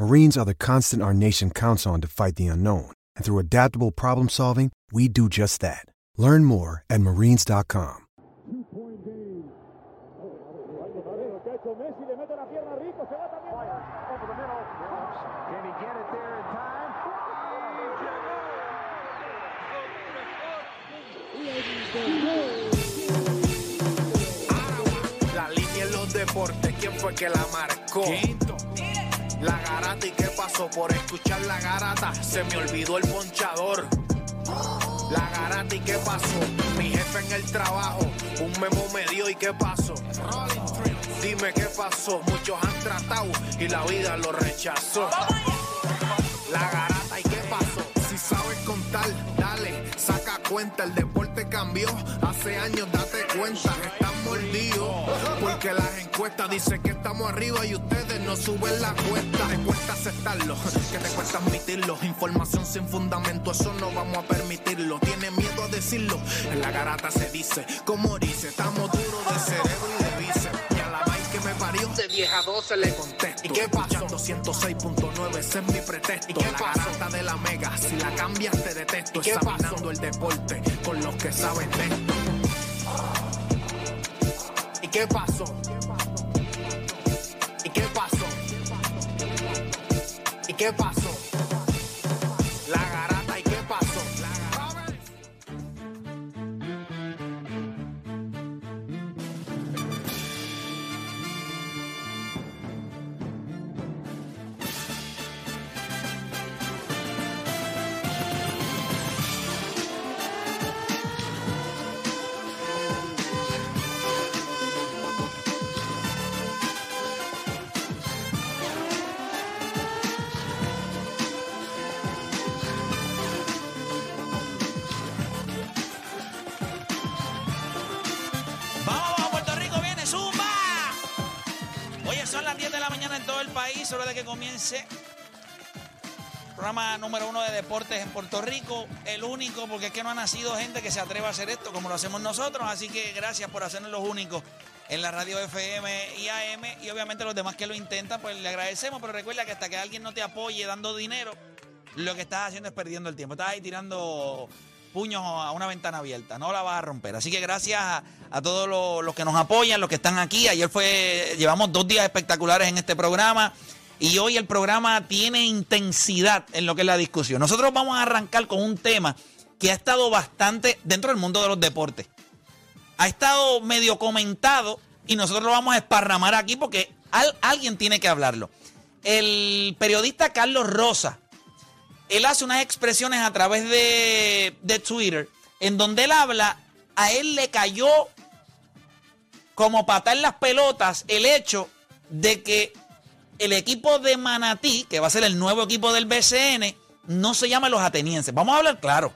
Marines are the constant our nation counts on to fight the unknown. And through adaptable problem solving, we do just that. Learn more at marines.com. La línea en los deportes, ¿quién fue que la marcó? La garata y qué pasó por escuchar la garata, se me olvidó el ponchador. La garata y qué pasó, mi jefe en el trabajo, un memo me dio y qué pasó. Dime qué pasó, muchos han tratado y la vida lo rechazó. La garata y qué pasó, si sabes contar, dale, saca cuenta, el deporte cambió, hace años date cuenta, las encuestas dicen que estamos arriba y ustedes no suben la cuesta, te cuesta aceptarlo, que te cuesta admitirlo, información sin fundamento, eso no vamos a permitirlo, tiene miedo a decirlo, en la garata se dice, como dice, estamos duros de cerebro y de bíceps, y a la vaina que me parió, de 10 a 12 le contesto, ¿y qué pasó? 206.9, ese es mi pretexto, ¿Y qué la garata de la mega, si la cambias te detesto, ¿Y qué examinando el deporte con los que saben de esto. ¿Y qué pasó? Qué pasó? Hora de que comience. Programa número uno de deportes en Puerto Rico, el único, porque es que no ha nacido gente que se atreva a hacer esto como lo hacemos nosotros, así que gracias por hacernos los únicos en la radio FM y AM, y obviamente los demás que lo intentan, pues le agradecemos, pero recuerda que hasta que alguien no te apoye dando dinero, lo que estás haciendo es perdiendo el tiempo, estás ahí tirando puños a una ventana abierta, no la vas a romper. Así que gracias a, todos los que nos apoyan, los que están aquí. Ayer fue, llevamos dos días espectaculares en este programa y hoy el programa tiene intensidad en lo que es la discusión. Nosotros vamos a arrancar con un tema que ha estado bastante dentro del mundo de los deportes. Ha estado medio comentado y nosotros lo vamos a esparramar aquí porque al- alguien tiene que hablarlo. El periodista Carlos Rosa, él hace unas expresiones a través de, de Twitter en donde él habla, a él le cayó como patar las pelotas el hecho de que el equipo de Manatí, que va a ser el nuevo equipo del BCN, no se llama los atenienses. Vamos a hablar claro.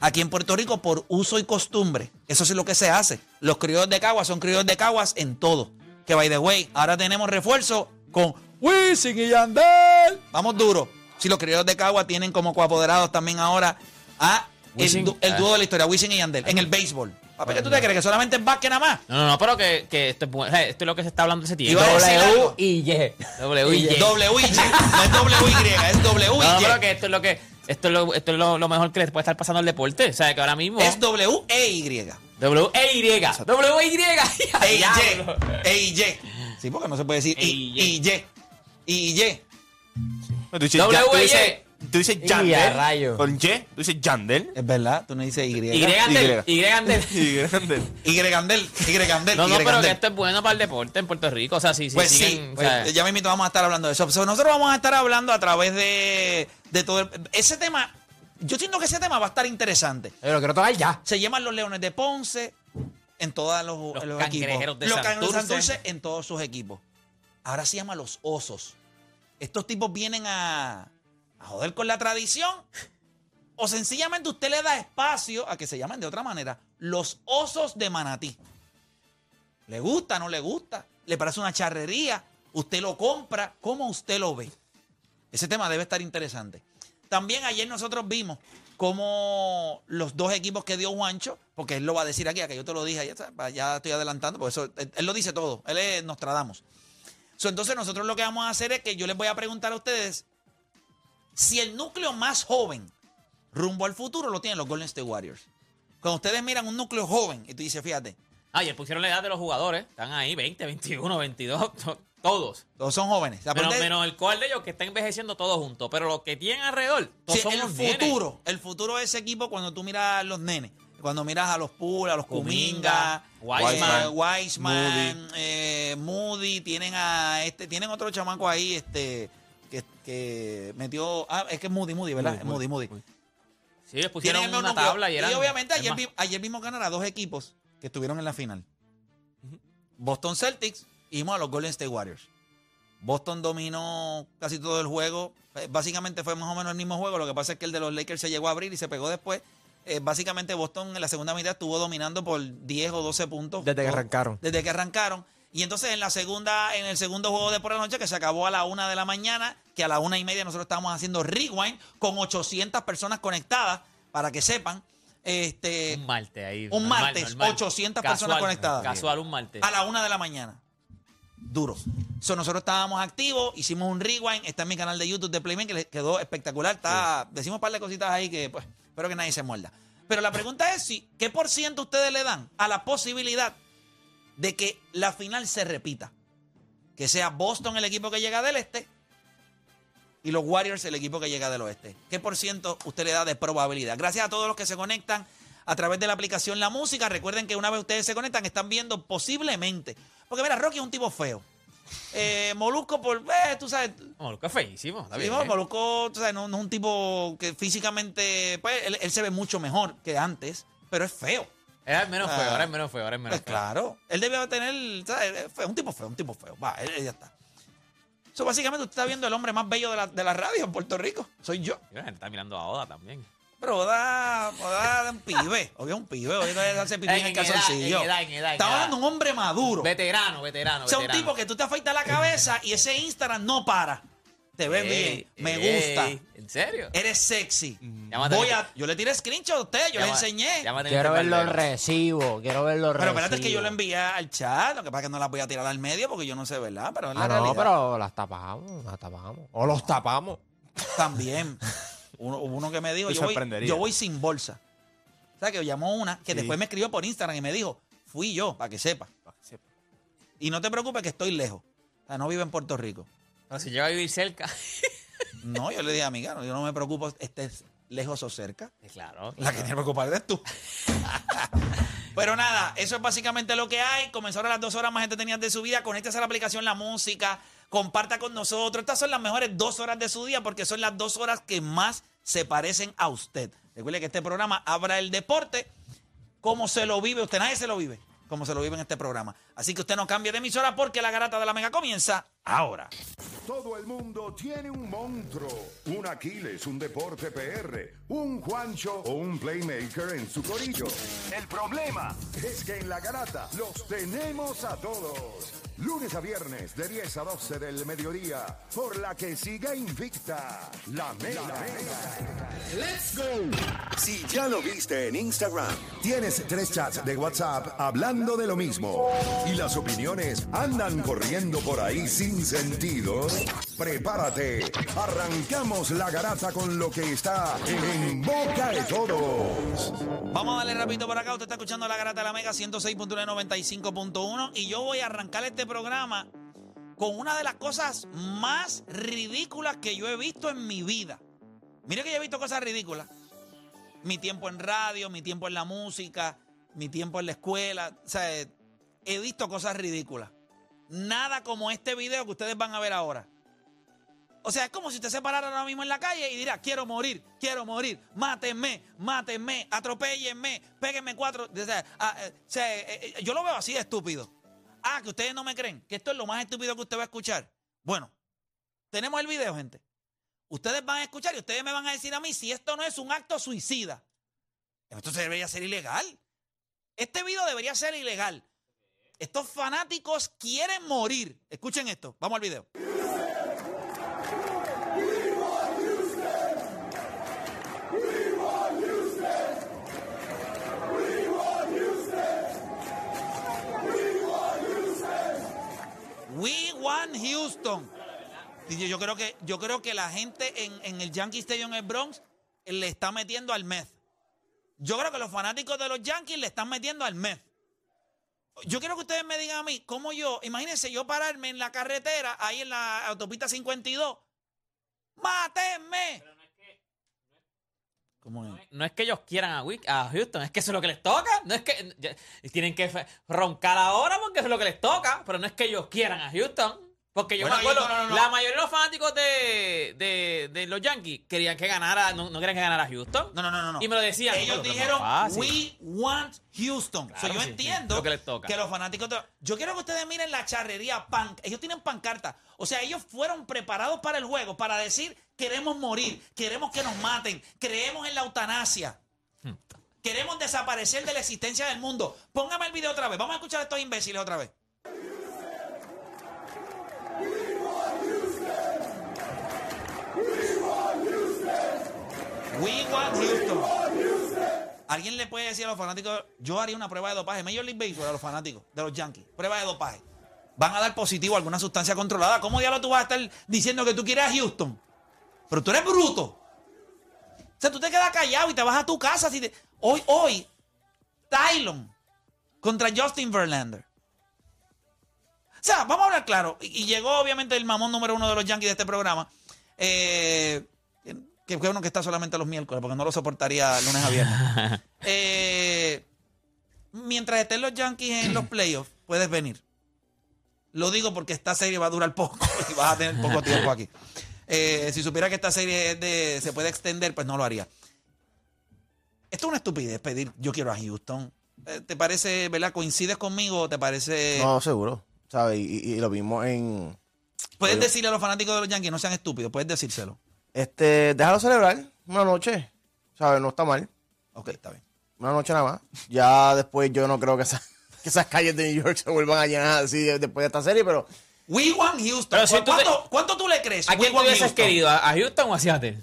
Aquí en Puerto Rico, por uso y costumbre, eso sí es lo que se hace. Los criollos de Caguas son criollos de Caguas en todo. Que by the way, ahora tenemos refuerzo con Wisin y Yandel. Vamos duro. Si los criollos de Caguas tienen como coapoderados también ahora a el, Wisin, du- el ah. dúo de la historia, Wisin y Yandel, en el béisbol. Papi, ¿qué tú te crees? ¿Que solamente es básquet nada más? No, no, no, pero que, que esto, es bueno. Esto es lo que se está hablando ese tiempo. W y Y. W y Y. W y Y. No es W y es W y No, pero que esto es lo que esto es lo, esto es lo, lo mejor que les puede estar pasando al deporte. O sea, que ahora mismo Es W e Y. W E Y. W Y. E y. E y Y. Sí, porque no se puede decir E I y y Y. I y. W Y. tú dices Y Yandel. rayo. Con Y, tú dices Yandel. Es verdad, tú no dices Y. Y Grandel. Y Grandel. Y Yandel. Y Gandel, Y Gandel, No, no, Y pero que esto es bueno para el deporte en Puerto Rico. O sea, si, si Pues siguen, sí, o pues, sea, ya mismo vamos a estar hablando de eso. So, nosotros vamos a estar hablando a través de, de todo el- ese tema. Yo siento que ese tema va a estar interesante. Lo quiero tocar ya. Se llaman los Leones de Ponce en todos los, Los los equipos. De los Cangrejeros de. Santurce en todos sus equipos. Ahora se llama los Osos. Estos tipos vienen a, a joder con la tradición. O sencillamente usted le da espacio a que se llamen de otra manera. Los Osos de Manatí. ¿Le gusta? ¿No le gusta? ¿Le parece una charrería? ¿Usted lo compra? ¿Cómo usted lo ve? Ese tema debe estar interesante. También ayer nosotros vimos cómo los dos equipos que dio Juancho, porque él lo va a decir aquí, que yo te lo dije, ya, ya estoy adelantando, porque eso, él, él lo dice todo, él es Nostradamus. So, entonces nosotros lo que vamos a hacer es que yo les voy a preguntar a ustedes si el núcleo más joven rumbo al futuro lo tienen los Golden State Warriors. Cuando ustedes miran un núcleo joven y tú dices, fíjate, Ayer pusieron la edad de los jugadores. Están ahí, 20, 21, 22, to- todos. todos son jóvenes. Menos, menos el cual de ellos que está envejeciendo todos juntos. Pero los que tienen alrededor, todos Sí, son el nenes. futuro, el futuro de ese equipo cuando tú miras a los nenes, cuando miras a los Poole, a los Kuminga, Wiseman, Wiseman, eh, Moody, tienen a este, tienen otro chamaco ahí, este, que, que metió, ah, es que es Moody, Moody, ¿verdad? Moody, Moody. Sí, les pusieron mismo una núcleo. tabla y eran. obviamente es ayer, vi- ayer vimos ganar a dos equipos que estuvieron en la final. Boston Celtics y a los Golden State Warriors. Boston dominó casi todo el juego. Eh, Básicamente fue más o menos el mismo juego. Lo que pasa es que el de los Lakers se llegó a abrir y se pegó después. Eh, básicamente Boston en la segunda mitad estuvo dominando por 10 o 12 puntos. Desde que arrancaron. Desde que arrancaron. Y entonces en la segunda, en el segundo juego de por la noche, que se acabó a la una de la mañana, que a la una y media nosotros estábamos haciendo rewind con 800 personas conectadas, para que sepan. Este, Un martes ahí. Un normal, martes, normal. 800 personas conectadas. Casual, un martes. a la una de la mañana. Duro. So, nosotros estábamos activos, hicimos un rewind, está en mi canal de YouTube de Playman, que le quedó espectacular. Está, Decimos un par de cositas ahí que, pues, espero que nadie se muerda. Pero la pregunta es si, ¿qué por ciento ustedes le dan a la posibilidad de que la final se repita? Que sea Boston el equipo que llega del este y los Warriors el equipo que llega del oeste. ¿Qué por ciento usted le da de probabilidad? Gracias a todos los que se conectan a través de la aplicación La Música. Recuerden que una vez ustedes se conectan, están viendo posiblemente. Porque mira, Rocky es un tipo feo. Eh, Molusco, por. Eh, tú sabes. Que es feísimo. Está bien, ¿eh? Molusco, tú sabes, no, no es un tipo que físicamente. Pues él, él se ve mucho mejor que antes, pero es feo. Era el menos Ah. feo, ahora es menos feo, ahora es menos Pues feo. claro. Él debe tener. ¿sabes? Es feo, un tipo feo, un tipo feo. Va, él, él ya está. Eso básicamente usted está viendo el hombre más bello de la, de la radio en Puerto Rico. Soy yo. Y la gente está mirando a Oda también. Pero Oda, Oda es un pibe. Obvio es un pibe. Hoy no hace pipí en, En el calzoncillo. edad. hablando de un hombre maduro. Veterano, veterano, o sea, un tipo que tú te afeitas la cabeza y ese Instagram no para. Te ves Ey, bien. Me ey, gusta. ¿En serio? Eres sexy. Llámate Voy a- yo le tiré screenshot a usted, yo le Llama- enseñé. llámate a Quiero ver los recibos. Quiero ver los Pero recibos. espérate, es que yo lo envié al chat. Lo que pasa es que no las voy a tirar al medio porque yo no sé, ¿verdad? Pero es la Ah, no, realidad. pero las tapamos, las tapamos. O los tapamos. También. Uno, hubo uno que me dijo, Te yo voy, sorprendería. yo voy sin bolsa. O sea, que llamó una que Sí. después me escribió por Instagram y me dijo, fui yo, para que sepa. Y no te preocupes que estoy lejos. O sea, no vivo en Puerto Rico. Pero si llega a vivir cerca. No, yo le dije, amiga, no, yo no me preocupo, estés lejos o cerca. claro. La que tiene que preocupar eres tú. Pero nada, eso es básicamente lo que hay. Comenzaron las dos horas más entretenidas de su vida. Conéctese a la aplicación La Música. Comparta con nosotros. Estas son las mejores dos horas de su día porque son las dos horas que más se parecen a usted. Recuerde que este programa habla el deporte. Cómo se lo vive. Usted nadie se lo vive. Como se lo vive en este programa. Así que usted no cambie de emisora porque la garata de la mega comienza ahora. Todo el mundo tiene un monstruo, un Aquiles, un deporte PR, un Juancho o un playmaker en su corillo. El problema es que en la garata los tenemos a todos. Lunes a viernes de 10 a 12 del mediodía, por la que siga invicta la mega. ¡Let's go! Si ya lo viste en Instagram, tienes tres chats de WhatsApp hablando de lo mismo y las opiniones andan corriendo por ahí sin sentido, prepárate. Arrancamos la garata con lo que está en boca de todos. Vamos a darle rapidito por acá. Usted está escuchando la Garata de la Mega 106.95.1 y yo voy a arrancar este programa con una de las cosas más ridículas que yo he visto en mi vida. Mire que yo he visto cosas ridículas. Mi tiempo en radio, mi tiempo en la música, mi tiempo en la escuela. O sea, he visto cosas ridículas. Nada como este video que ustedes van a ver ahora. O sea, es como si usted se parara ahora mismo en la calle y dirá, quiero morir, quiero morir, mátenme, mátenme, atropéllenme, péguenme cuatro. O sea, ah, eh, eh, eh, yo lo veo así de estúpido. Ah, que ustedes no me creen, que esto es lo más estúpido que usted va a escuchar. Bueno, tenemos el video, gente. Ustedes van a escuchar y ustedes me van a decir a mí si esto no es un acto suicida. Esto debería ser ilegal. Este video debería ser ilegal. Estos fanáticos quieren morir. Escuchen esto. Vamos al video. We want Houston. Yo creo que, yo creo que la gente en, el Yankee Stadium en el Bronx le está metiendo al meth. Yo creo que los fanáticos de los Yankees le están metiendo al meth. Yo quiero que ustedes me digan a mí, cómo yo, imagínense yo pararme en la carretera, ahí en la autopista 52. ¡Mátenme! ¿Cómo es? No es que ellos quieran a, Wick- a Houston, es que eso es lo que les toca. No es que ya- tienen que roncar ahora porque eso es lo que les toca, pero no es que ellos quieran a Houston. Porque yo Bueno, me acuerdo, yo- no, no, no. la mayoría de los fanáticos de, de, de los Yankees querían que ganara, no, querían que ganara Houston. No, no, no, no. Y me lo decían. Ellos dijeron, we want Houston. Claro So, yo sí, entiendo sí, lo que les toca. los fanáticos... de- Yo quiero que ustedes miren la charrería pan. Ellos tienen pancarta. O sea, ellos fueron preparados para el juego, para decir, queremos morir, queremos que nos maten, creemos en la eutanasia. Hmm. Queremos desaparecer de la existencia del mundo. Póngame el video otra vez. Vamos a escuchar a estos imbéciles otra vez. We want Houston. ¿Alguien le puede decir a los fanáticos? Yo haría una prueba de dopaje. Major League Baseball a los fanáticos de los Yankees. Prueba de dopaje. Van a dar positivo a alguna sustancia controlada. ¿Cómo diablos tú vas a estar diciendo que tú quieres a Houston? Pero tú eres bruto. O sea, tú te quedas callado y te vas a tu casa. Hoy, hoy, Tylon contra Justin Verlander. O sea, vamos a hablar claro. Y, y llegó obviamente el mamón número uno de los Yankees de este programa. Eh, que, bueno que está solamente los miércoles, porque no lo soportaría lunes a viernes. Eh, mientras estén los Yankees en los playoffs, puedes venir. Lo digo porque esta serie va a durar poco y vas a tener poco tiempo aquí. Eh, si supiera que esta serie es de, se puede extender, pues no lo haría. Esto es una estupidez pedir yo quiero a Houston. Eh, ¿Te parece, verdad? ¿Coincides conmigo o te parece...? No, seguro. ¿Sabes? Y, y- y lo vimos en. Puedes Oye. decirle a los fanáticos de los Yankees, no sean estúpidos, puedes decírselo. Este, déjalo celebrar una noche. ¿Sabes? No está mal. Ok, está bien. Una noche nada más. Ya después yo no creo que, esa- que esas calles de New York se vuelvan a llenar así de- después de esta serie, pero We want Houston. Pero si tú ¿Cuánto, cuánto tú le crees? ¿A quién hubieses querido? ¿A a Houston o a Seattle?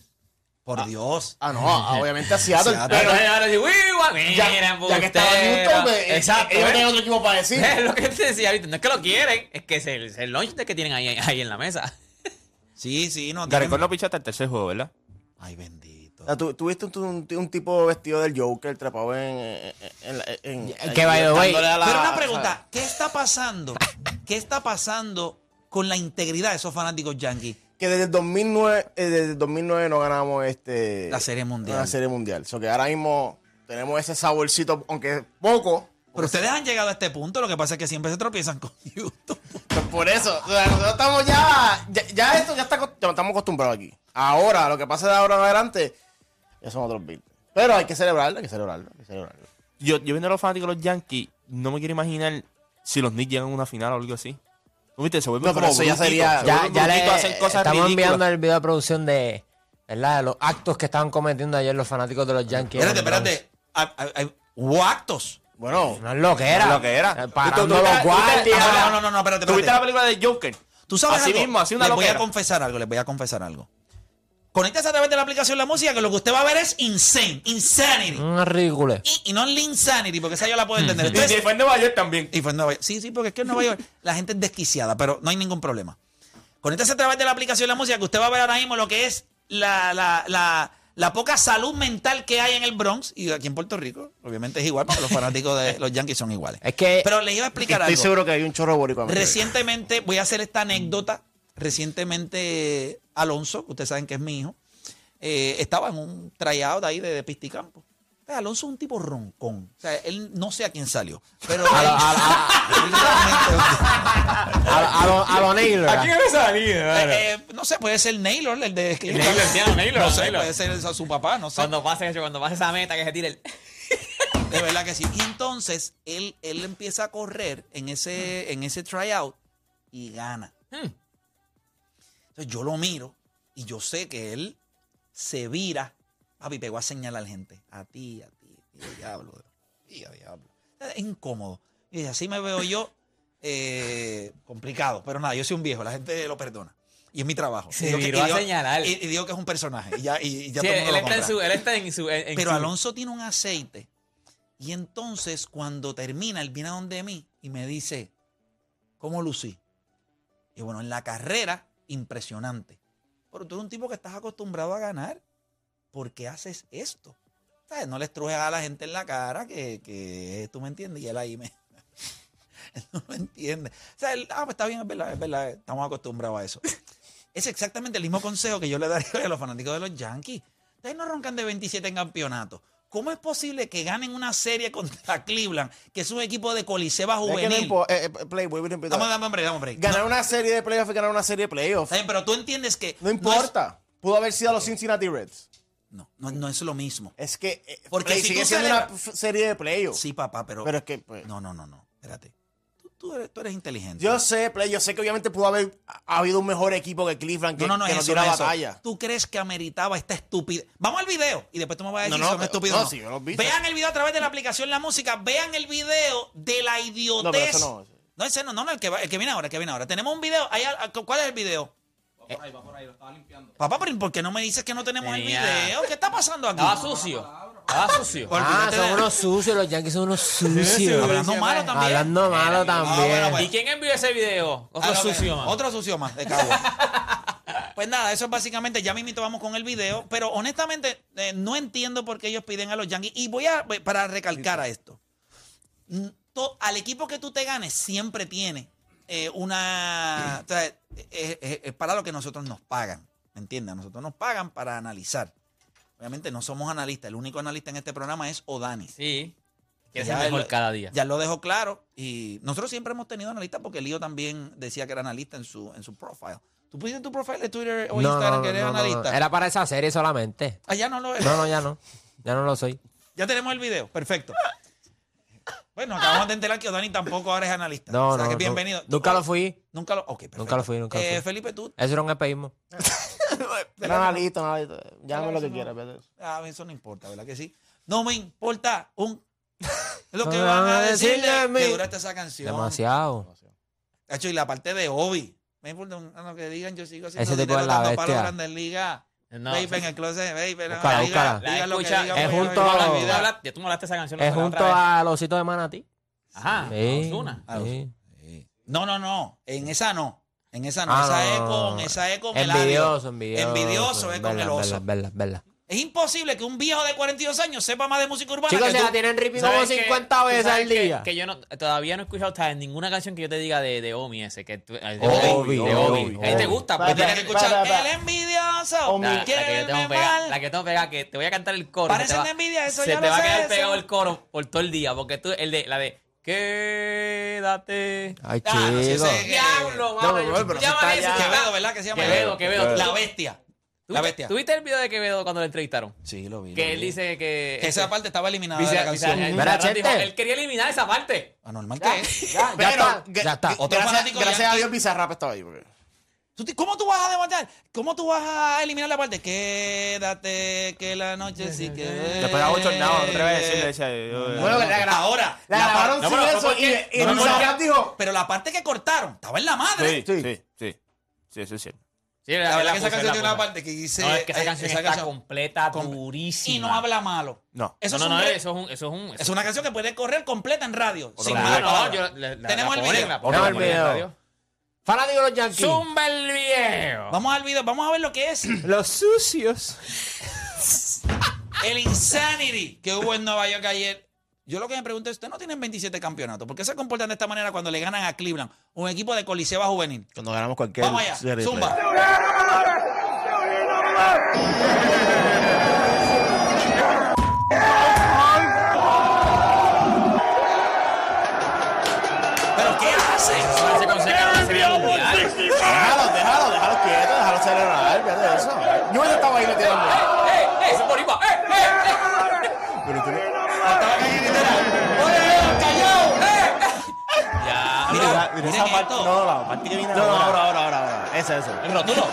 Por Dios. Ah, no, ah, obviamente a Seattle. Seattle. pero ahora sí, "Uy, guau, ya, ya que estaba en embustero". Houston, pues, Exacto. ellos ¿eh? tenían otro equipo para decir. Es lo que te decía ahorita. No es que lo quieren, es que es el, es el lunch de que tienen ahí, ahí en la mesa. Sí, sí, no. Tienen- Cole no pichaste el tercer juego, ¿verdad? Ay, bendito. O sea, tú, tú viste un, un- un tipo vestido del Joker trepado en. en, en, en- en- Que, by the way, dándole a la- Pero una pregunta, ¿qué está pasando? ¿Qué está pasando con la integridad de esos fanáticos yankees? Que desde el 2009, eh, desde el 2009 no ganamos este, La Serie Mundial. La serie mundial. O sea, que ahora mismo tenemos ese saborcito, aunque poco. Pero ustedes han llegado a este punto, lo que pasa es que siempre se tropiezan con Houston. Pues por eso, o sea, nosotros estamos ya, ya, ya esto ya está, ya estamos acostumbrados aquí. Ahora, lo que pasa de ahora en adelante, ya son otros beats. Pero hay que celebrarlo, hay que celebrarlo, hay que celebrarlo. Yo, yo viendo a los fanáticos de los Yankees, no me quiero imaginar si los Knicks llegan a una final o algo así. ¿No viste? Se vuelven No, pero como eso ya brutitos, sería- se Ya, vuelven ya brutitos, le hacen cosas estamos ridículas. enviando el video de producción de, ¿verdad? de los actos que estaban cometiendo ayer los fanáticos de los Yankees. Espérate, espérate. Hay- hay- hay- Hubo actos. Bueno, No es lo que era. No es lo que era. Eh, Tú- tú- Parando tú- los tú- tú- guardias. No, no, no, no, no, espérate, ¿Tuviste espérate. la película de Joker? Tú sabes Así algo? mismo, así una Les voy a loquera. confesar algo, les voy a confesar algo. Conéctese a través de la aplicación La Música, que lo que usted va a ver es insane, insanity. Una ridícula. Y, y no insanity, porque esa yo la puedo entender. Y Entonces, fue en Nueva York también. Y fue en Nueva York. Sí, sí, porque es que en Nueva York la gente es desquiciada, pero no hay ningún problema. Conéctese a través de la aplicación La Música, que usted va a ver ahora mismo lo que es la, la, la, la poca salud mental que hay en el Bronx y aquí en Puerto Rico. Obviamente es igual, porque los fanáticos de los Yankees son iguales. Es que Pero les iba a explicar estoy algo. seguro que hay un chorro de boricua. Recientemente, voy a hacer esta anécdota. Recientemente, Alonso, que ustedes saben que es mi hijo, eh, estaba en un tryout ahí de, de pisticampo. Sea, Alonso es un tipo roncón. O sea, él no sé a quién salió. Pero A lo- él- A, lo- a lo, a lo Naylor. ¿A quién me salía? Eh, eh, no sé, puede ser Naylor, el de Naylor, no, Naylor, No sé, Naylor. puede ser su- su papá, no sé. Cuando pase eso, cuando pase esa meta que se tire el. De verdad que sí. Y entonces él, él empieza a correr en ese, en ese tryout y gana. Hmm. Entonces yo lo miro y yo sé que él se vira. Papi, pegó a señalar a la gente. A ti, a ti. Yo, diablo. A diablo. Es incómodo. Y así me veo yo. eh, complicado. Pero nada, yo soy un viejo. La gente lo perdona. Y es mi trabajo. Se Y que- a digo- señalar. Y, y digo que es un personaje. Y ya, y, y ya Sí, todo el mundo él, lo está en su, él está en su. en- en Pero su- Alonso tiene un aceite. Y entonces, cuando termina, él viene a donde mí y me dice, ¿cómo lucí? Y bueno, en la carrera, impresionante. Pero tú eres un tipo que estás acostumbrado a ganar. ¿Por qué haces esto? ¿Sabes? No le estrujes a la gente en la cara que, que tú me entiendes. Y él ahí me... no lo entiende. O sea, él, ah, pues está bien, es verdad. Estamos acostumbrados a eso. Es exactamente el mismo consejo que yo le daría a los fanáticos de los Yankees. Ustedes no roncan de 27 en campeonato. ¿Cómo es posible que ganen una serie contra Cleveland, que es un equipo de coliseba Es que no juvenil? eh, eh, Playboy. Dame, dame. Ganar No, una serie de playoffs y ganar una serie de playoffs. pero tú entiendes que... No importa. Pudo haber sido a los Cincinnati Reds. No, no, no es lo mismo. Es que. eh, Porque si sigue tú siendo una serie de playoffs. Sí, papá, pero... Pero es que. pues, No, no, no, no. Espérate. Tú, eres, tú eres inteligente. Yo sé, Play, yo sé que obviamente pudo haber ha habido un mejor equipo que Cleveland que, no, no, no que es eso, no es eso. batalla. ¿Tú crees que ameritaba esta estupidez? Vamos al video y después tú me vas a decir No, no, si son estúpidos no, sí, yo los vi. Vean el video a través de la aplicación La Música. Vean el video de la idiotez. No, pero eso no. No, ese no, no, no, el que, va- el que viene ahora, el que viene ahora. Tenemos un video. Ahí, ah, ¿Cuál es el video? Papá, pero ¿por qué no me dices que no tenemos Tenía- el video? ¿Qué está pasando aquí? Estaba sucio. Estaba sucio. Ah, son unos sucios, los Yankees son unos sucios. Hablando malo también. Hablando malo Ah, también. bueno. ¿Y quién envió ese video? Otro Ah, sucio más. Otro sucio más, de cabo. pues nada, eso es básicamente, ya mismito vamos con el video, pero honestamente eh, no entiendo por qué ellos piden a los Yankees. Y voy a, para recalcar a esto, Mm, to- al equipo que tú te ganes siempre tiene eh, una... o sea, es, es- es para lo que nosotros nos pagan, ¿me entiendes? A nosotros nos pagan para analizar. Obviamente no somos analistas, el único analista en este programa es Odanis. Sí. Ya ser mejor él- cada día. Ya lo dejó claro. Y nosotros siempre hemos tenido analistas porque Lío también decía que era analista en su, en su profile. ¿Tú pusiste en tu profile de Twitter o No, Instagram no, que eres no, analista? no. Era para esa serie solamente. Ah, ya no lo es. No, no, ya no. Ya no lo soy. Ya tenemos el video. Perfecto. Bueno, acabamos de enterar que Dani tampoco ahora es analista. No, o sea, no. que no. bienvenido. Nunca lo fui. Nunca lo. Ok, perfecto. Nunca lo fui, nunca lo Eh, fui. Felipe, tú. Eso era un espeísmo. Era analista, analista. Llámame lo que quieras. pero- Ah, eso no importa, ¿verdad que sí? No me importa un. Lo que No van a a decir decir de de mí. que duraste esa canción. Demasiado. Hacho, y la parte de Obi. Me importa un- lo que digan, yo sigo haciendo Ese tipo es la bestia. grandes ligas. No, baby en el closet, baby. no, Búscala, búscala. La escucha- diga, es voy a junto a- la Tú vida. hablaste- ya tú me esa canción. Es junto a los ositos de Manatí. Ajá. Sí. A los- Sí. No, no, no. En esa no. En esa no. Ah, esa es con, no. esa es con el labio. Envidioso, envidioso. Envidioso es con el oso. verdad, verdad, verdad. Es imposible que un viejo de 42 años sepa más de música urbana Chicos, que se tú. la tienen ripping como ¿Sabes qué? 50 Tú veces al que- día. Que, yo no, todavía no he escuchado ¿sabes? ninguna canción que yo te diga de, de Omi ese. Que tú- de Obi, de Obi. Obi, A ti te gusta. Pues Tienes que escuchar para, para. el envidioso. Omi. La, que yo tengo pegada, la que tengo pegada, que te voy a cantar el coro. Parecen se te va- de envidia, eso Se ya te lo va a quedar pegado el coro por todo el día. Porque tú, el de, la de Quédate. Ay, Ah, no, Diablo, No, mano. pero- Llama Quevedo, ¿verdad? Que se llama Quevedo, Quevedo. La bestia. ¿Tú La bestia. ¿Tú viste el video de Quevedo cuando lo entrevistaron? Sí, lo vi. lo Que vi. él dice que. Que esa parte estaba eliminada Dice- de la dice- canción. dijo, Chente. Él quería eliminar esa parte. Anormal Ya, que es. ya, ya Pero, Ya está. Otro gracias, fanático gracias a. Dios Bizarrap estaba ahí. porque- ¿Tú te- ¿Cómo tú vas a demandar? ¿Cómo tú vas a eliminar la parte? Quédate que la noche sí que. Le pegaba bochornado, otra vez decirle, decía, yo- Bueno, la gra- Ahora, La grabaron no, sin pero eso y, y no, no, no, dijo... Pero la parte que cortaron estaba en la madre. Sí, sí, sí, sí. Sí, eso es cierto. Sí, La verdad que esa canción tiene una parte que dice. No, es que esa eh, canción esa está canción- completa, com- durísima. Y no habla malo. No. Eso no, es no, un no, eso es un. Eso es un Es una canción que puede correr completa en radio. sin no, la- la- Tenemos la el video. Tenemos el video. Fanático de los Yankees. Zumba el video. Vamos al video, vamos a ver lo que es Los sucios. el Insanity que hubo en Nueva York ayer. Yo lo que me pregunto es, ¿ustedes no tienen 27 campeonatos? ¿Por qué se comportan de esta manera cuando le ganan a Cleveland, un equipo de Coliseba juvenil? Cuando ganamos cualquier Vamos allá, serie zumba. playoffs. Celebrar, fíjate de eso. Yo estado ahí metido en ¡Eh, eh! ¡Ese boricua! ¡Eh, eh, eh! Pero tú no- Ya. Mira, Mira, mira esa parte, no, la parte que viene No, no, ahora. ahora, ahora, ahora, ahora. Ese, ese. El rótulo.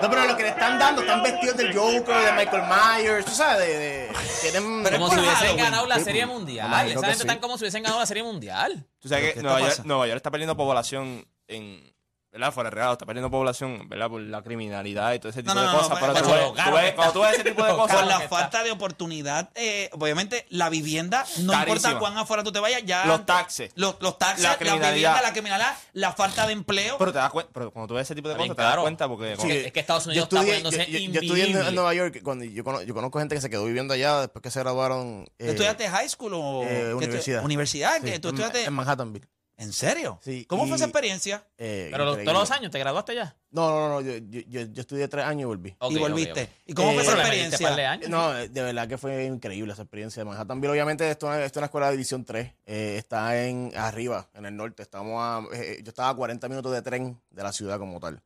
No, pero lo que le están dando, están vestidos del Joker, de Michael Myers, tú sabes, de. de tienen. Pero es Como por si hubiesen Halloween. ganado la serie pues, mundial. Esa que gente sí. están como si hubiesen ganado la serie mundial. Tú sabes ¿Pero que Nueva York? Nueva York está perdiendo población en. ¿Verdad? Fuera de regalo, está perdiendo población, ¿verdad? Por la criminalidad y todo ese tipo No, no, de no, cosas. pero- pero tú ves- tú ves- cuando tú ves ese tipo de cosas. Con la que está. falta de oportunidad, eh, obviamente la vivienda, no Carísima. importa cuán afuera tú te vayas, ya. Los taxes. Los, los taxes, La la, criminalidad. vivienda, la criminalidad, la falta de empleo. Pero te das cuenta, pero cuando tú ves ese tipo de cosas, te das cuenta porque. Sí. Es que Estados Unidos yo estudié, está poniéndose yo, yo- yo estudié en-. Nueva York, cuando yo, cono- yo conozco gente que se quedó viviendo allá después que se graduaron. ¿Tú eh, estudiaste high school o eh, universidad. universidad? sí, que tú en- estudiaste? En Manhattanville. ¿En serio? Sí, ¿Cómo fue esa experiencia? Eh, Pero los- todos los años, ¿te graduaste ya? No, no, no, yo, yo, yo, yo estudié tres años y volví. Y volviste. ¿Y cómo Eh, fue esa experiencia? de años. No, eh, de verdad que fue increíble esa experiencia de Manhattanville. Obviamente esto, es- esto es una escuela de División 3. eh, está en arriba, en el norte. Estamos a, eh, yo estaba a 40 minutos de tren de la ciudad como tal.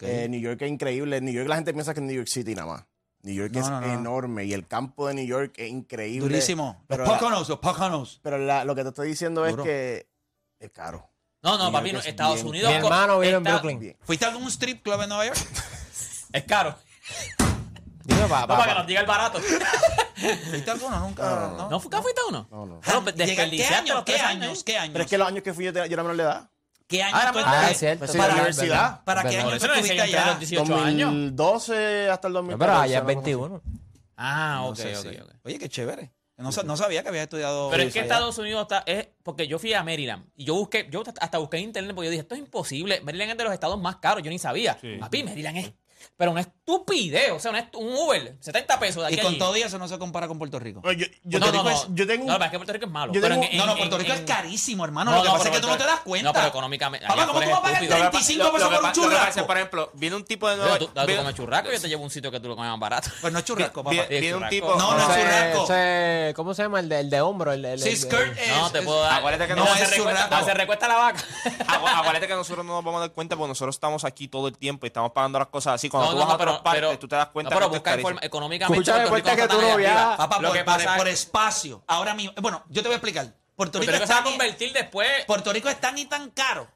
Eh, New York es increíble. New York la gente piensa que es New York City nada más. New York No, es no, no. enorme y el campo de New York es increíble. Durísimo. Pero, los Poconos, los Poconos. pero la- lo que te estoy diciendo Duro. es que es caro. No, no, papi, no, es Estados bien Unidos. Mi hermano vive en Brooklyn. Bien. ¿Fuiste a algún strip club en Nueva York? Es caro. Dime, pa, No, pa, para que nos diga el barato. ¿Fuiste a alguno? Nunca. No, ¿no? ¿No fue- fuiste a uno? No, no. Bueno, ¿Qué años? ¿Qué años? ¿Qué años? Pero es que los años que fui yo, te- yo era menor de edad. ¿Qué años Ah, tú Ah, es cierto. Pues verdad, la universidad. verdad, ¿Para qué no estuviste allá? los 18 años. 2012 hasta el 2014. Pero allá es una cosa así. 21. Ah, ok, ok. Oye, qué chévere. No, no sabía que habías estudiado. Pero es que allá. Estados Unidos está. Es, porque yo fui a Maryland y yo busqué, yo hasta busqué en internet porque yo dije, esto es imposible. Maryland es de los estados más caros, yo ni sabía. Sí. Papi, Maryland es. Pero una estupidez, o sea, una estu- un Uber, 70 pesos de aquí Y a con allí. todo eso no se compara con Puerto Rico. Oye, Yo, yo no, te no, digo, no. es- yo tengo No, un- es que Puerto Rico es malo. yo pero tengo- en- no, no, en- Puerto Rico en- es carísimo, hermano. No, lo que no, pasa es pero que tú no te das cuenta. No, pero económicamente. Papá, allá ¿cómo afuera tú vas a es pagar estúpido. 35 pesos por un pa- lo que pasa es, churrasco? por ejemplo, viene un tipo de Pero Nueva tú, tú viene- comes churrasco, yo te llevo a un sitio que tú lo comes más barato. Pues no es churrasco, papá. vi- viene un tipo. No, no es Ese- churrasco. ese- ¿Cómo se llama? El de, el de hombro. El, el, Sí, el- skirt es- No, te es- puedo dar. Acuérdate que no, no se es recuesta, churrasco. se recuesta la vaca. Agu- Acuérdate que nosotros no nos vamos a dar cuenta porque nosotros estamos aquí todo el tiempo y estamos pagando las cosas así. Cuando No, tú no, vas a no, pero, otras partes, pero, tú te das cuenta no, pero que esto busca es carísimo. informa- económicamente. Escúchame, Puerto Rico cuenta no que tú no viajas. Papá, Lo por, que por- pasa por es- espacio. Ahora mismo. Bueno, yo te voy a explicar. Puerto Rico, Puerto Rico se va a convertir después. Puerto Rico es tan y tan caro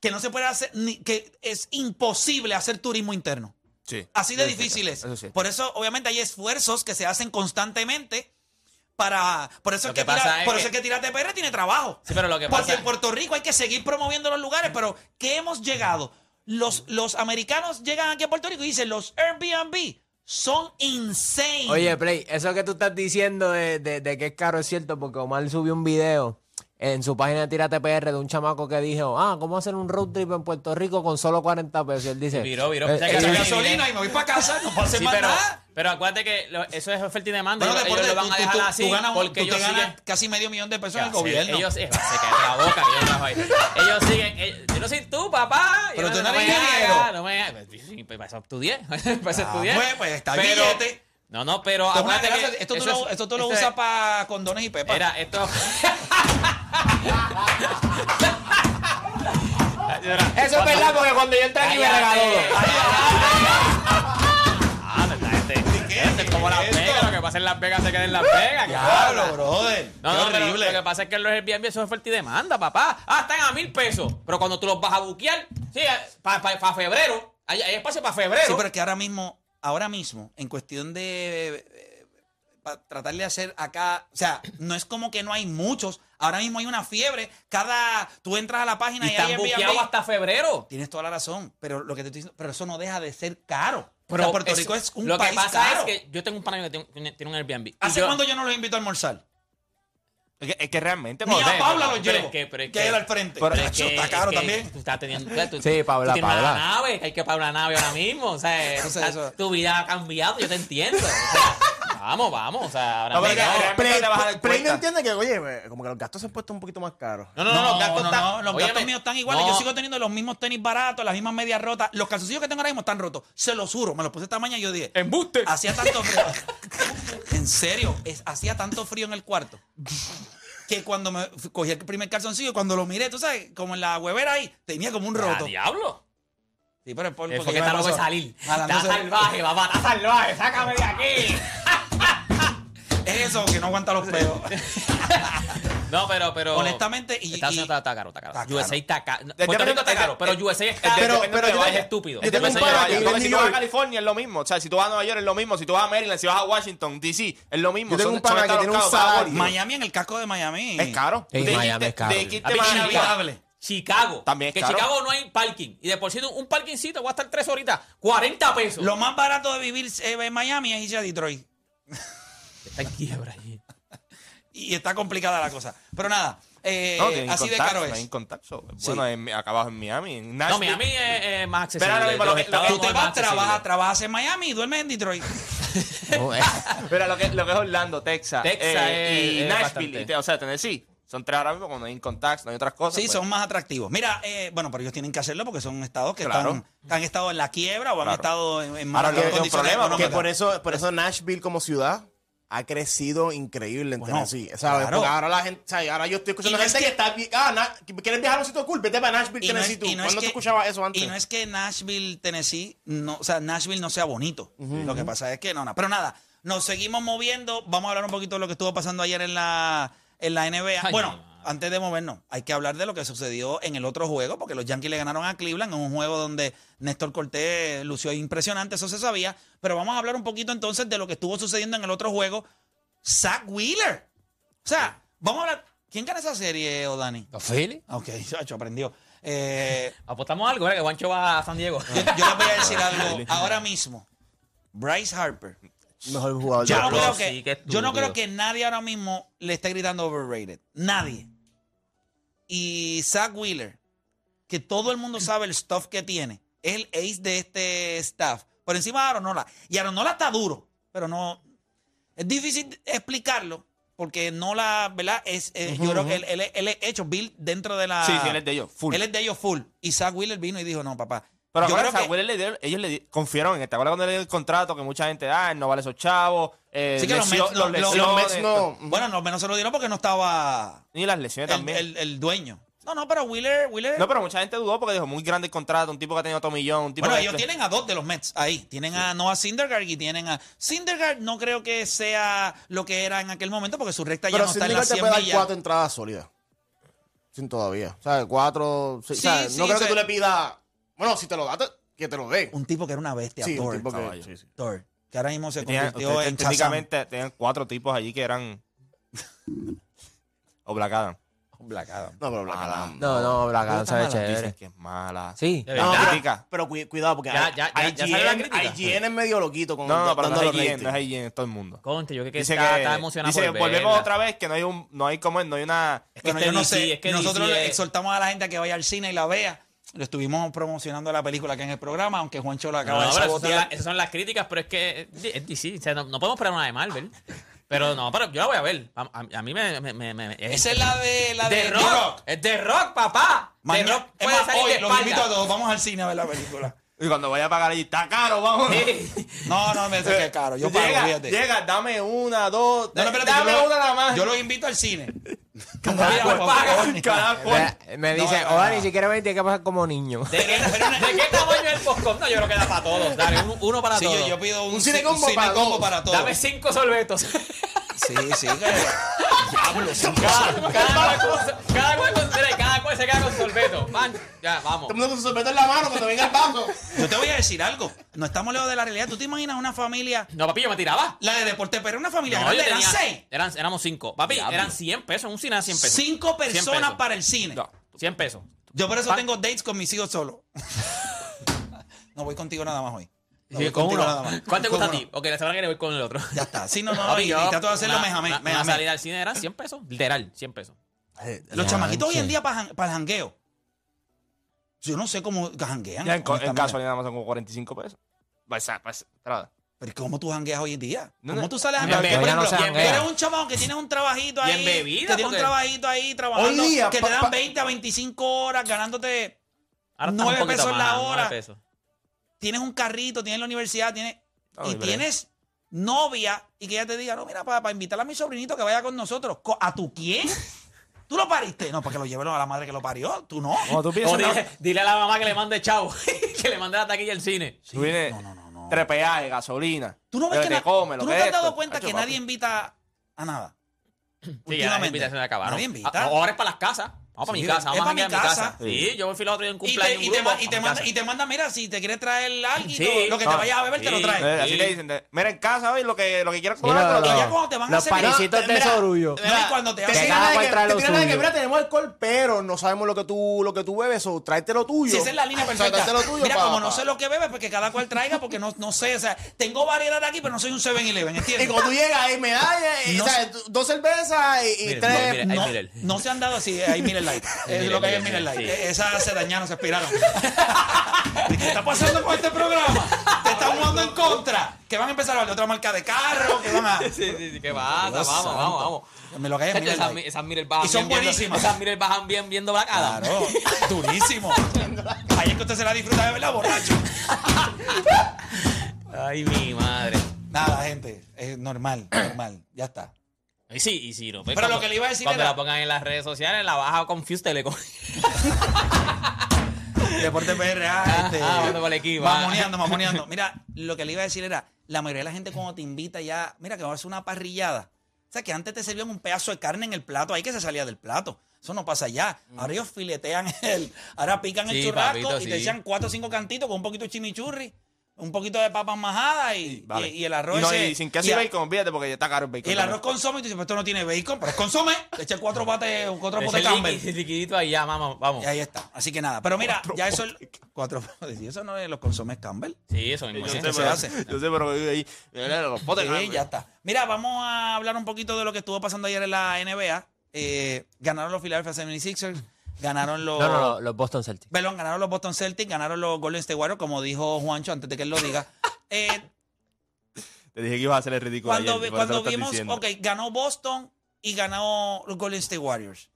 que no se puede hacer, ni, que es imposible hacer turismo interno. Sí. Así de difícil es. eso. Por eso, obviamente, hay esfuerzos que se hacen constantemente para. Por eso, es que, que pasa tira- es por que- eso es que PR tiene trabajo. Sí, pero lo que Porque pasa- en Puerto Rico hay que seguir promoviendo los lugares, pero ¿qué hemos llegado? Los, los americanos llegan aquí a Puerto Rico y dicen: los Airbnb son insane. Oye, Play, eso que tú estás diciendo de, de- de que es caro es cierto porque Omar subió un video en su página de Tírate PR de un chamaco que dijo, ah, ¿cómo hacer un road trip en Puerto Rico con solo 40 pesos? Y él dice... Viró, viró. eh, eh, que eh, es gasolina y me voy para casa, no puedo hacer Sí, más pero, nada. Pero acuérdate que lo- eso es oferta y demanda. Bueno, ellos, ellos lo van tú- a dejar tú- así tú ganas, un- porque tú te ellos ganas siguen... casi medio millón de pesos en el gobierno. Ellos, se cae la boca. que yo trabajo ahí. ellos siguen. eh, yo no soy tú, papá. Pero Yo tú no eres me ingeniero. No me pues, Para eso estudié. Para eso Ah, estudié. pues, pues, está el Pero- billete. No, no, pero Esto, acuérdate gracia, que esto, tú lo, es- esto tú lo usas para condones y pepas. Mira, esto. Eso es verdad porque cuando yo entré aquí me regaló es como Las? Vegas. Lo que pasa en Las Vegas se queda en Las Vegas. Diablo, brother. No, no, pero horrible. lo que pasa es que los Airbnb es oferta y demanda, papá. Ah, están a mil pesos. Pero cuando tú los vas a buquear, sí, para febrero, hay, hay espacio para febrero. Sí, pero es que ahora mismo, ahora mismo, en cuestión de eh, tratar de hacer acá, o sea, no es como que no hay muchos. Ahora mismo hay una fiebre. Cada, tú entras a la página y y, están hay hasta febrero. Tienes toda la razón, pero lo que te estoy diciendo, pero eso no deja de ser caro. Pero o sea, Puerto eso- Rico es un Lo país que pasa caro. es que yo tengo un pana que tiene, un Airbnb. ¿Hace yo- cuándo yo no los invito a almorzar? Es que, es que realmente. Ni a joder, Paula los pero llevo. que- pero es que que- él al frente. pero Pero es que- está caro es que también. Tú estás teniendo. Tú, Sí, Paula, tú tienes una Paula. nave, hay que pagar una nave ahora mismo. O sea, está- tu vida ha cambiado, yo te entiendo. O sea, Vamos, vamos. O sea, ahora No, pero que- te vas a dar no cuenta. entiende que, oye, eh, como que los gastos se han puesto un poquito más caros. No, no, no, los gastos no, están- no, los Óyeme, gastos míos están iguales. no. Yo sigo teniendo los mismos tenis baratos, las mismas medias rotas. Los calzoncillos que tengo ahora mismo están rotos. Se los juro. Me los puse esta mañana y yo dije. ¡Embuste! Hacía tanto frío. en serio, es- hacía tanto frío en el cuarto. Que cuando me f- cogí el primer calzoncillo, cuando lo miré, tú sabes, como en la huevera ahí, tenía como un ¡A roto. diablo! Sí, pero es por, Es porque porque me está loco de pasó. salir. Está salvaje, papá, está salvaje. Sácame de aquí. Es eso, que no aguanta los pedos. No, pero, pero. Honestamente, y- Esta y- está, está caro, está caro. Está USA está caro. Depende- Puerto Rico está es- caro, pero USA es caro. pero- Pero, yo es estúpido. yo tengo un de vive Porque en si tú vas a. California es lo mismo. O sea, si tú vas a Nueva York es lo mismo. Si tú vas a Maryland, si vas a Washington, D.C. es lo mismo. Yo tengo Son- un que estados tiene salario. Miami en el casco de Miami. Es caro. Miami es caro. Chicago. Chicago. También es Que caro. Chicago no hay parking. Y de por sí un parkingcito va a estar tres horitas. 40 pesos. Lo más barato de vivir eh, en Miami es irse a Detroit. Está en quiebra allí. Y está complicada la cosa. Pero nada, eh, No, así de contacto, caro no es. hay contacto. Sí. Bueno, en- acá abajo en Miami. En No. Miami es, es más accesible. Pero lo Los que- lo que- estados Tú te vas, trabajas, trabajas en Miami y duermes en Detroit. No, eh, Mira, lo que, lo que es Orlando, Texas. Texas eh, y es- Nashville. bastante. y te- o sea, Tennessee. Son tres ahora mismo cuando hay income tax, no hay otras cosas. Sí, pues. son más atractivos. Mira, eh, bueno, pero ellos tienen que hacerlo porque son estados que Claro. están, que han estado en la quiebra o han Claro. estado en, en malas condiciones problema. Que por eso, por eso Nashville como ciudad ha crecido increíble en Bueno, Tennessee. ¿sabes? claro. Porque ahora la gente, ¿sabes? Ahora yo estoy escuchando no gente es que, que- está ah, na- quieres viajar a un sitio cool, vete para Nashville, Y no es- Tennessee tú. no es ¿Cuándo que- tú escuchabas eso antes? Y no es que Nashville, Tennessee, no, o sea, Nashville no sea bonito. Lo que pasa es que no, no. Pero nada, nos seguimos moviendo. Vamos a hablar un poquito de lo que estuvo pasando ayer en la, en la NBA. Ay, bueno. Antes de movernos, hay que hablar de lo que sucedió en el otro juego, porque los Yankees le ganaron a Cleveland en un juego donde Néstor Cortés lució impresionante, eso se sabía. Pero vamos a hablar un poquito entonces de lo que estuvo sucediendo en el otro juego. Zach Wheeler. O sea, vamos a hablar. ¿Quién gana esa serie, Odani? Los Phillies. Ok, chacho, aprendió. Eh, Apostamos algo, ¿verdad? Que Juancho va a San Diego. yo, yo les voy a decir algo ahora mismo. Bryce Harper. Mejor jugador Yo de no, creo sí, que, yo no creo que nadie ahora mismo le esté gritando overrated. Nadie. Y Zach Wheeler, que todo el mundo sabe el stuff que tiene, es el ace de este staff. Por encima de Aronola. Y Aronola está duro, pero no. Es difícil explicarlo. Porque Nola, ¿verdad? Es, eh, yo creo que él, él- él es hecho Bill dentro de la. Sí, sí, él es de ellos, full. Él es de ellos full. Y Zach Wheeler vino y dijo: No, papá. Pero yo ahora creo que- le dio- ellos le di- confiaron en él. ¿Te acuerdas cuando le dio el contrato? Que mucha gente, ah, él no vale esos chavos. Eh, Sí, que los Mets no- los los- Mets no. Bueno, no, menos se lo dieron porque no estaba Y las lesiones el, también. el- el dueño. No, no, pero Wheeler, Wheeler. No, pero mucha gente dudó porque dijo, muy grande el contrato, un tipo que ha tenido otro millón, un tipo bueno, ellos tienen a dos de los Mets ahí. Tienen a Noah Syndergaard y tienen a. Syndergaard no creo que sea lo que era en aquel momento porque su recta ya no está en te 100 puede dar cuatro entradas sólidas. Sin todavía. O sea, cuatro. sí, o sea, Sí, no sí, creo o sea- que tú le pidas. Bueno, si te lo da, te- que te lo dé. Un tipo que era una bestia, Sí, un Thor. tipo que. caballo. sí, sí. Thor, que ahora mismo se Tenían- convirtió ustedes en Shazam. técnicamente tenían cuatro tipos allí que eran o Black Adam. Black Adam. No, pero Black. Adam. No, no, Black Adam se ve Dicen chévere. que es mala. Sí. De No, verdad. Crítica. pero cu- cuidado, porque Ya, hay- ya, ya, ya salió la IGN, crítica. IGN es medio loquito con No, no, pero no es IGN, no es IGN, es todo el mundo. Conte, yo creo que Dice está, que, está emocionado dice, por volvemos verla. otra vez que no hay un, no hay como, no hay una, Es que no, Este yo no DC, sé. es que nosotros DC le es- exhortamos a la gente a que vaya al cine y la vea. Lo estuvimos promocionando la película que en el programa, aunque Juancho la acaba no, de pero esas son, sabotear. las, esas son las críticas, pero es que es, DC. O sea, no, no podemos esperar una de Marvel. Pero no, pero yo la voy a ver. A, a- a mí me. me, me, me- Esa es la de la de, de rock. Es de rock, papá. De rock puede más, salir hoy de los invito a todos. Vamos al cine a ver la película. Y cuando vaya a pagar allí, está caro, vamos. No, no, me dice que es caro. Yo pago, llega, fíjate. llega, dame una, dos, No, no, espérate, dame yo, lo- una nada más. yo los invito al cine. Cada Mira, cual paga, cada cual. Me, No, dice, no, no. Oda, ni siquiera ven, tiene que pasar como niño. ¿De qué, pero ¿de qué tamaño es el postcom? No, yo creo que da para todos. Dale, uno, uno para Sí, todos. yo, yo pido un, Un cine ci- combo para combo para todos. Dame cinco sorbetos. Sí, sí. que- Diablo, cinco cada, cada, cual con, cada cual con cada cual se queda con sorbeto. Man, ya, vamos. Todo el mundo con su sorbeto en la mano cuando venga el vaso. Yo te voy a decir algo. No estamos lejos de la realidad. ¿Tú te imaginas una familia, No, papi, yo me tiraba. la de deporte, pero una familia No, grande? yo Eran tenía- seis. Eran, éramos cinco. Papi, eran 100 pesos. Un cine de 100 pesos. Cinco 100 personas pesos. para el cine. No, 100 pesos. Yo por eso Pa- tengo dates con mis hijos solo. no voy contigo nada más hoy. No Sí, voy con uno. nada más. ¿Cuál te gusta a ti? Ok, la semana que viene voy con el otro. Ya está. Sí, no, no, Papi, y, yo, y trato de hacerlo mejame. Una salida al cine eran 100 pesos. Literal, 100 pesos. Los chamaquitos hoy en día para, el jangueo. Yo no sé cómo janguean. Ya en, en gasolina nada más son como 45 pesos. Pues, ah, pues, espera. Pero ¿cómo tú jangueas hoy en día? No, ¿Cómo no. tú sales a janguear? Por ejemplo, no eres un chamón que tienes un trabajito Bien ahí. bebida, que tiene un trabajito ahí trabajando. Día, que pa- te dan pa- 20 a 25 horas ganándote Ahora está un 9 poquito pesos la más, hora. 9 pesos. Tienes un carrito, tienes la universidad, tienes. No, y hombre. tienes novia y que ella te diga, no, mira, para, invitar a mi sobrinito que vaya con nosotros. ¿A tu quién? ¿Tú lo pariste? No, porque lo lleven a la madre que lo parió. Tú no. Tú O piensas, no, dile, a la mamá que le mande chavo, que le mande la taquilla al cine. No, no, no, no. trepeaje, gasolina. ¿Tú no ves lo que, que come, ¿tú no te has dado cuenta Hacho, que papi. nadie invita a nada? Sí, ya las Últimamente. invitaciones acabaron. Nadie invita. Ah, Ahora es para las casas. Vamos para Sí, mi casa. Vamos a mi casa. casa. Sí, yo fui el otro día en Y te, cumpleaños. y, te, y, te a manda, y te manda, mira, si te quieres traer algo, Sí. lo que te vayas a beber, te lo sí. traes. Eh, Así Sí. le dicen, de- mira en casa hoy lo que, lo que quieras Sí, comer. no, te no. Y ya cuando te van a Los servir- panecitos de Mira, sorullo. No, y cuando te Que hacen Que nada trae lo. Mira, tenemos alcohol, pero no sabemos lo que tú, lo que tú bebes, o tráete lo tuyo. Si esa es la línea sea, perfecta. tráete lo tuyo, Mira, como no sé lo que bebe, porque cada cual traiga, porque no, no sé, o sea, tengo variedad aquí, pero no soy un 7-Eleven, Y ¿entiendes? cuando tú llegas, y, No o sea, sé. dos cervezas y, y tres. no, se han dado así, hay Miller Light. Es Miller, lo que hay en Miller, Miller Light. sí. Esas se dañaron, se expiraron. ¿Qué está pasando con este programa? Te están jugando en contra. Que van a empezar a hablar de otra marca de carro, que van a. Sí, sí, sí, ¿qué pasa? Dios Vamos, vamos, vamos. Me lo que hay Miller Esas, Light. esas Miller bajan Y son bien viendo- buenísimas. Esas Miller bajan bien viendo Black Adam. Claro, durísimo. Ahí es que usted se la disfruta de verdad, borracho. Ay, mi madre. Nada, gente, es normal, normal, ya está. Y sí, y sí, no. pues, Pero lo que le iba a decir Cuando era- la pongan en las redes sociales, la baja Confuse Telecom. Deporte PRA, Ah, este, ah, bueno, el equipo, ah. mamoneando, mamoneando. Mira, lo que le iba a decir era, la mayoría de la gente cuando te invita ya, mira que va a hacer una parrillada. O sea, que antes te servían un pedazo de carne en el plato, ahí que se salía del plato. Eso no pasa ya. Ahora ellos filetean el, ahora pican el churrasco papito, y sí. te echan cuatro o cinco cantitos con un poquito de chimichurri, un poquito de papas majadas y, Vale. y- y el arroz Y, no, ese- y sin queso y a- bacon, olvídate porque ya está caro el bacon. y el arroz consome y tú dices, pues esto no tiene bacon, pero es consome. Eché cuatro bates, cuatro Ese potes Campbell. liqui- liquidito ahí ya, vamos, vamos. Y ahí está. Así que nada. Pero mira, ya eso. Cuatro Y eso no es los consomes Campbell. Sí, eso mismo. Yo sí. sé, ¿Qué se pero, hace? yo sé, pero ahí, los potes Sí, ya está. Mira, vamos a hablar un poquito de lo que estuvo pasando ayer en la NBA. Eh, ganaron los Philadelphia 76ers. Ganaron los. No, no, no, los Boston Celtics. Perdón, ganaron los Boston Celtics, ganaron los Golden State Warriors, como dijo Juancho antes de que él lo diga. Eh, Te dije que ibas a hacer el ridículo cuando ayer, cuando vimos, diciendo. ok, ganó Boston y ganó los Golden State Warriors.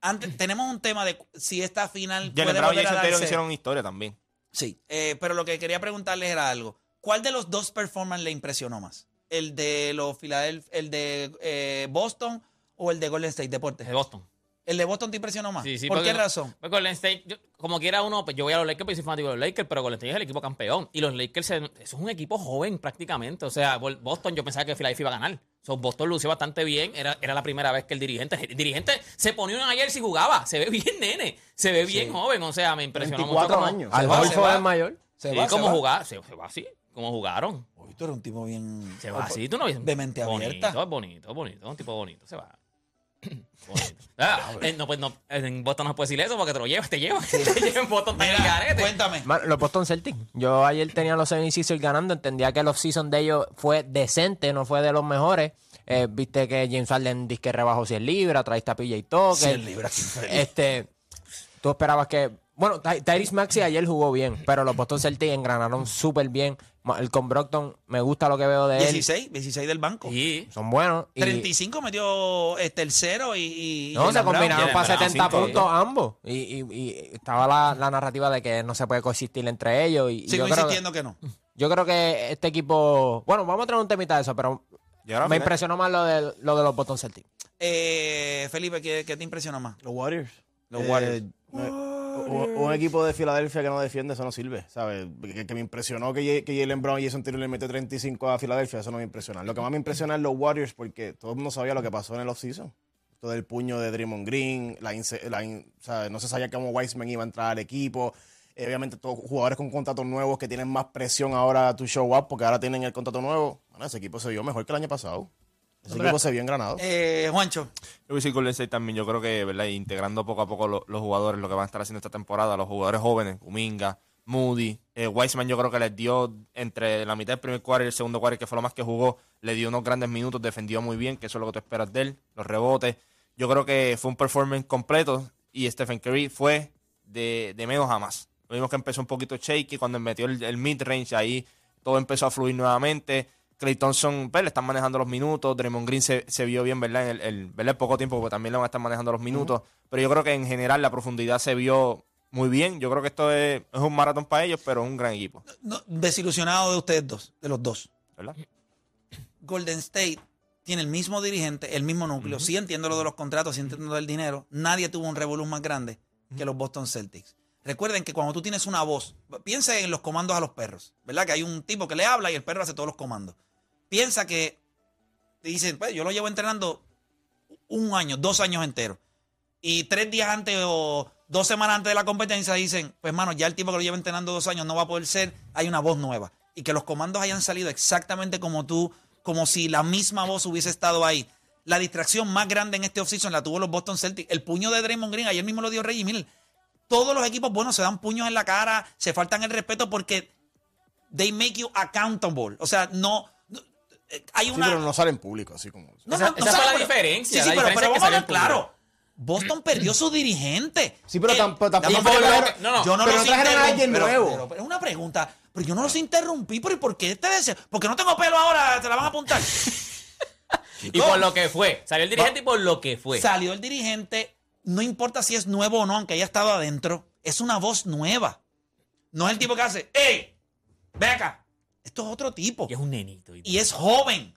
Antes, tenemos un tema de si esta final Jalen puede Brown y Jason hicieron historia también. Sí, eh, pero lo que quería preguntarles era algo. ¿Cuál de los dos performances le impresionó más? ¿El de los Philadelphia, el de eh, Boston o el de Golden State Deportes? De Boston. ¿El de Boston te impresionó más? Sí, sí, ¿Por porque- qué razón? Pues Golden State, yo- como quiera uno, pues yo voy a los Lakers porque soy fanático de los Lakers, pero Golden State es el equipo campeón. Y los Lakers, es un equipo joven prácticamente. O sea, Boston, yo pensaba que Philadelphia iba a ganar. So, Boston lució bastante bien. Era, era la primera vez que el dirigente, el dirigente se ponía una ayer si jugaba. Se ve bien, nene. Se ve bien joven. O sea, me impresionó 24 mucho. años. Al va, se Holford va. es mayor. Se Sí, va, se cómo va. jugar. Se, se va así. Cómo jugaron. Uy, tú eres un tipo bien... Se va así. Tú no ves. De mente abierta. Bonito, bonito, bonito. Un tipo bonito. Se va. Ah, eh, no, pues no, en Boston no se puede decir eso porque te lo llevas, te llevas. te llevan Boston el Mira, garete. cuéntame. Man, los Boston Celtics. Yo ayer tenía los 76ers ganando. Entendía que el off-season de ellos fue decente, no fue de los mejores. Eh, Viste que James Harden dice que rebajó 100 libras, traíste a PJ Tucker. 100 libras, qué infeliz. Este, tú esperabas que... Bueno, Ty- Tyrese Maxey ayer jugó bien, pero los Boston Celtics engranaron súper bien. El con Brockton, me gusta lo que veo de él. 16, 16 del banco. Sí. Son buenos. Y, 35 metió el cero y... y no, y se combinaron para Brown, 70 cinco, puntos ambos. Y, y- y estaba la, la narrativa de que no se puede coexistir entre ellos. Y, y Sigo yo, creo que, insistiendo que no. yo creo que este equipo... Bueno, vamos a traer un temita de eso, pero me final. impresionó más lo de, lo de los Boston Celtics. Eh, Felipe, ¿qué, qué te impresionó más? Los Warriors. Los Eh, Warriors. no, un, un equipo de Filadelfia que no defiende, eso no sirve, ¿sabes? Que, que me impresionó que, Jalen Brown y Jason Taylor le metió 35 a Filadelfia, eso no me impresiona. Lo que más me impresiona es los Warriors porque todo el mundo sabía lo que pasó en el offseason. Todo el puño de Draymond Green, la no se sabía cómo Wiseman iba a entrar al equipo. Eh, obviamente, todos jugadores con contratos nuevos que tienen más presión ahora a tu show up porque ahora tienen el contrato nuevo. Bueno, ese equipo se vio mejor que el año pasado. Ese equipo se vio engranado. Eh, Juancho. Yo voy a decir Golden State también. Yo creo que, ¿verdad? Integrando poco a poco lo- los jugadores, lo que van a estar haciendo esta temporada, los jugadores jóvenes, Kuminga, Moody, eh, Wiseman, yo creo que les dio entre la mitad del primer cuarto y el segundo cuarto, que fue lo más que jugó, le dio unos grandes minutos, defendió muy bien, que eso es lo que tú esperas de él, los rebotes. Yo creo que fue un performance completo y Stephen Curry fue de, de menos a más. Lo mismo que empezó un poquito shaky cuando metió el, el mid-range ahí, todo empezó a fluir nuevamente. Clay Thompson, pues, le están manejando los minutos. Draymond Green se, se vio bien, ¿verdad? En el, el- ¿verdad? poco tiempo, porque también le van a estar manejando los minutos. Pero yo creo que en general la profundidad se vio muy bien. Yo creo que esto es, es un maratón para ellos, pero es un gran equipo, No, desilusionado de ustedes dos, de los dos. ¿verdad? Golden State tiene el mismo dirigente, el mismo núcleo. Sí entiendo lo de los contratos, sí entiendo lo del dinero. Nadie tuvo un revolú más grande que los Boston Celtics. Recuerden que cuando tú tienes una voz, piensa en los comandos a los perros, ¿verdad? Que hay un tipo que le habla y el perro hace todos los comandos. Piensa que dicen, pues yo lo llevo entrenando un año, dos años enteros. Y tres días antes o dos semanas antes de la competencia dicen, pues hermano, ya el tipo que lo lleva entrenando dos años no va a poder ser, hay una voz nueva. Y que los comandos hayan salido exactamente como tú, como si la misma voz hubiese estado ahí. La distracción más grande en este offseason la tuvo los Boston Celtics. El puño de Draymond Green, ayer mismo lo dio Reggie Miller. Todos los equipos buenos se dan puños en la cara, se faltan el respeto porque they make you accountable. O sea, no... no- eh, hay Sí, pero no sale en público, así como. No, Esa- no, no esa fue sale, la pero- diferencia, Sí, sí, la pero, pero es que vamos a ver, claro. Boston perdió su dirigente. Sí, pero tampoco- no, no, yo no pero los trajeron a alguien interrumpí, nuevo. Pero, pero es una pregunta. Pero yo no los interrumpí, pero ¿y por qué te deseo? Porque no tengo pelo ahora, te la van a apuntar. Y por lo que fue. Salió el dirigente y por lo que fue. Salió el dirigente, no importa si es nuevo o no, aunque haya estado adentro, es una voz nueva. No es el tipo que hace, ¡Ey! Ve acá. Esto es otro tipo. Y es un nenito. y- y es joven.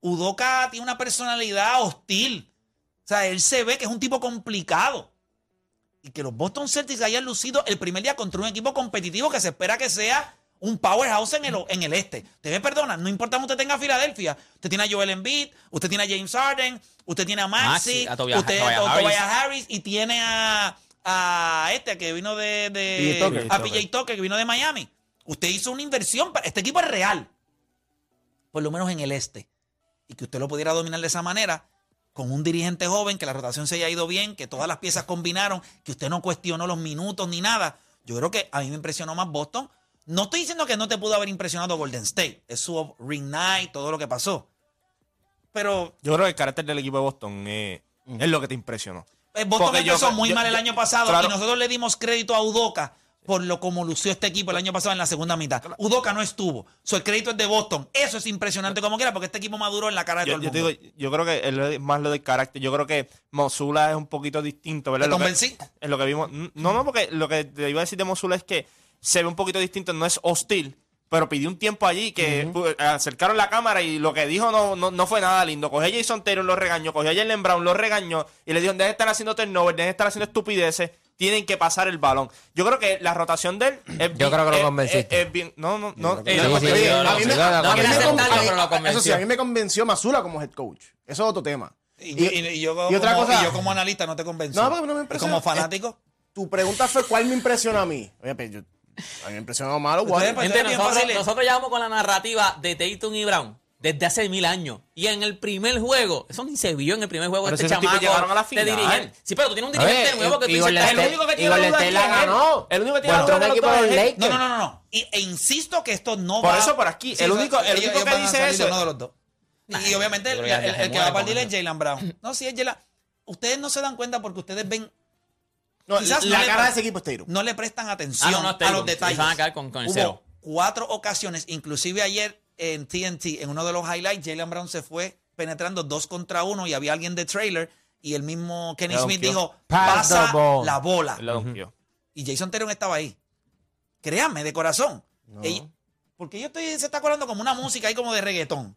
Udoka tiene una personalidad hostil. O sea, él se ve que es un tipo complicado. Y que los Boston Celtics hayan lucido el primer día contra un equipo competitivo que se espera que sea un powerhouse en el, en el este. Usted me perdona, no importa cómo usted tenga a Filadelfia. Usted tiene a Joel Embiid, usted tiene a James Harden, usted tiene a Maxi, Maxi, a Tobias- usted Tobias a Harris. Tobias Harris y tiene a, a este que vino de, de PJ Tucker. a PJ Tucker que vino de Miami. Usted hizo una inversión, para, este equipo es real por lo menos en el este, y que usted lo pudiera dominar de esa manera, con un dirigente joven, que la rotación se haya ido bien, que todas las piezas combinaron, que usted no cuestionó los minutos ni nada. Yo creo que a mí me impresionó más Boston. No estoy diciendo que no te pudo haber impresionado Golden State, es su ring night, todo lo que pasó. Pero Yo creo que el carácter del equipo de Boston eh, es lo que te impresionó. eh, Boston Porque yo- empezó muy yo- mal el yo- año pasado claro. y nosotros le dimos crédito a Udoca por lo como lució este equipo el año pasado en la segunda mitad. Udoca no estuvo. So, el crédito es de Boston. Eso es impresionante como quiera porque este equipo maduró en la cara de Yo, todo el yo mundo. digo, yo creo que es lo- más lo del carácter. Yo creo que Mosula es un poquito distinto, ¿verdad? ¿Te Lo que- convencí? en lo que vimos. No, no, porque lo que te iba a decir de Mosula es que se ve un poquito distinto, no es hostil, pero pidió un tiempo allí que pu- acercaron la cámara y lo que dijo no, no, no fue nada lindo. Cogió a Jason Taylor, lo regañó, cogió a Jalen Brown, lo regañó y le dijo, dejen de estar haciendo turnover, dejen de estar haciendo estupideces, tienen que pasar el balón. Yo creo que la rotación de él es Yo creo que lo convenciste. es- es bien- no, no, no. Pero Eso sí, convenció. a mí me convenció Masula como head coach. Eso es otro tema. Y, y- y yo, como, y otra cosa- y yo como analista no te convencí. No, porque no me Y impresiona. Como fanático. Tu pregunta fue cuál me impresionó a mí. Oye, pues yo, a mí me impresionó Ustedes, pues, Gente, bien nosotros, nosotros llevamos con la narrativa de Tatum y Brown desde hace mil años. Y en el primer juego, eso ni se vio en el primer juego Pero de este chamaco llegaron a la de final. dirigente. Sí, pero tú tienes un Oye, dirigente nuevo que tú dices, "Este es el único que tiene duda la es él". ganó. El único que tiene la duda de de Lakers. No, no, no, no. Y, e insisto que esto no Por va... eso, por aquí, el único- el único que dice de eso- uno de los dos. Y obviamente el, que el- el va a partir es. Jalen Brown. No, sí es Jalen... Ustedes no se dan cuenta porque ustedes ven... No, quizás la no le- cara de ese equipo es. No le prestan atención Ah, no, no, a los detalles. Se van a quedar con- con el Hubo cero. cuatro ocasiones, inclusive ayer en TNT, en uno de los highlights, Jalen Brown se fue penetrando dos contra uno y había alguien de trailer y el mismo Kenny La Smith dijo, Pass pasa ball". la bola. Y Jason Teron estaba ahí. Créanme, de corazón. Ella- porque yo estoy, se está colando como una música ahí como de reggaetón.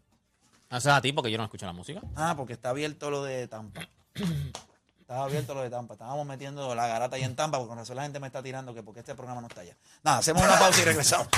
No seas a ti porque yo no escucho la música. Ah, porque está abierto lo de Tampa. Estaba abierto lo de Tampa. Estábamos metiendo la garata ahí en Tampa porque con razón la gente me está tirando que porque este programa no está allá. Nada, hacemos una pausa y regresamos.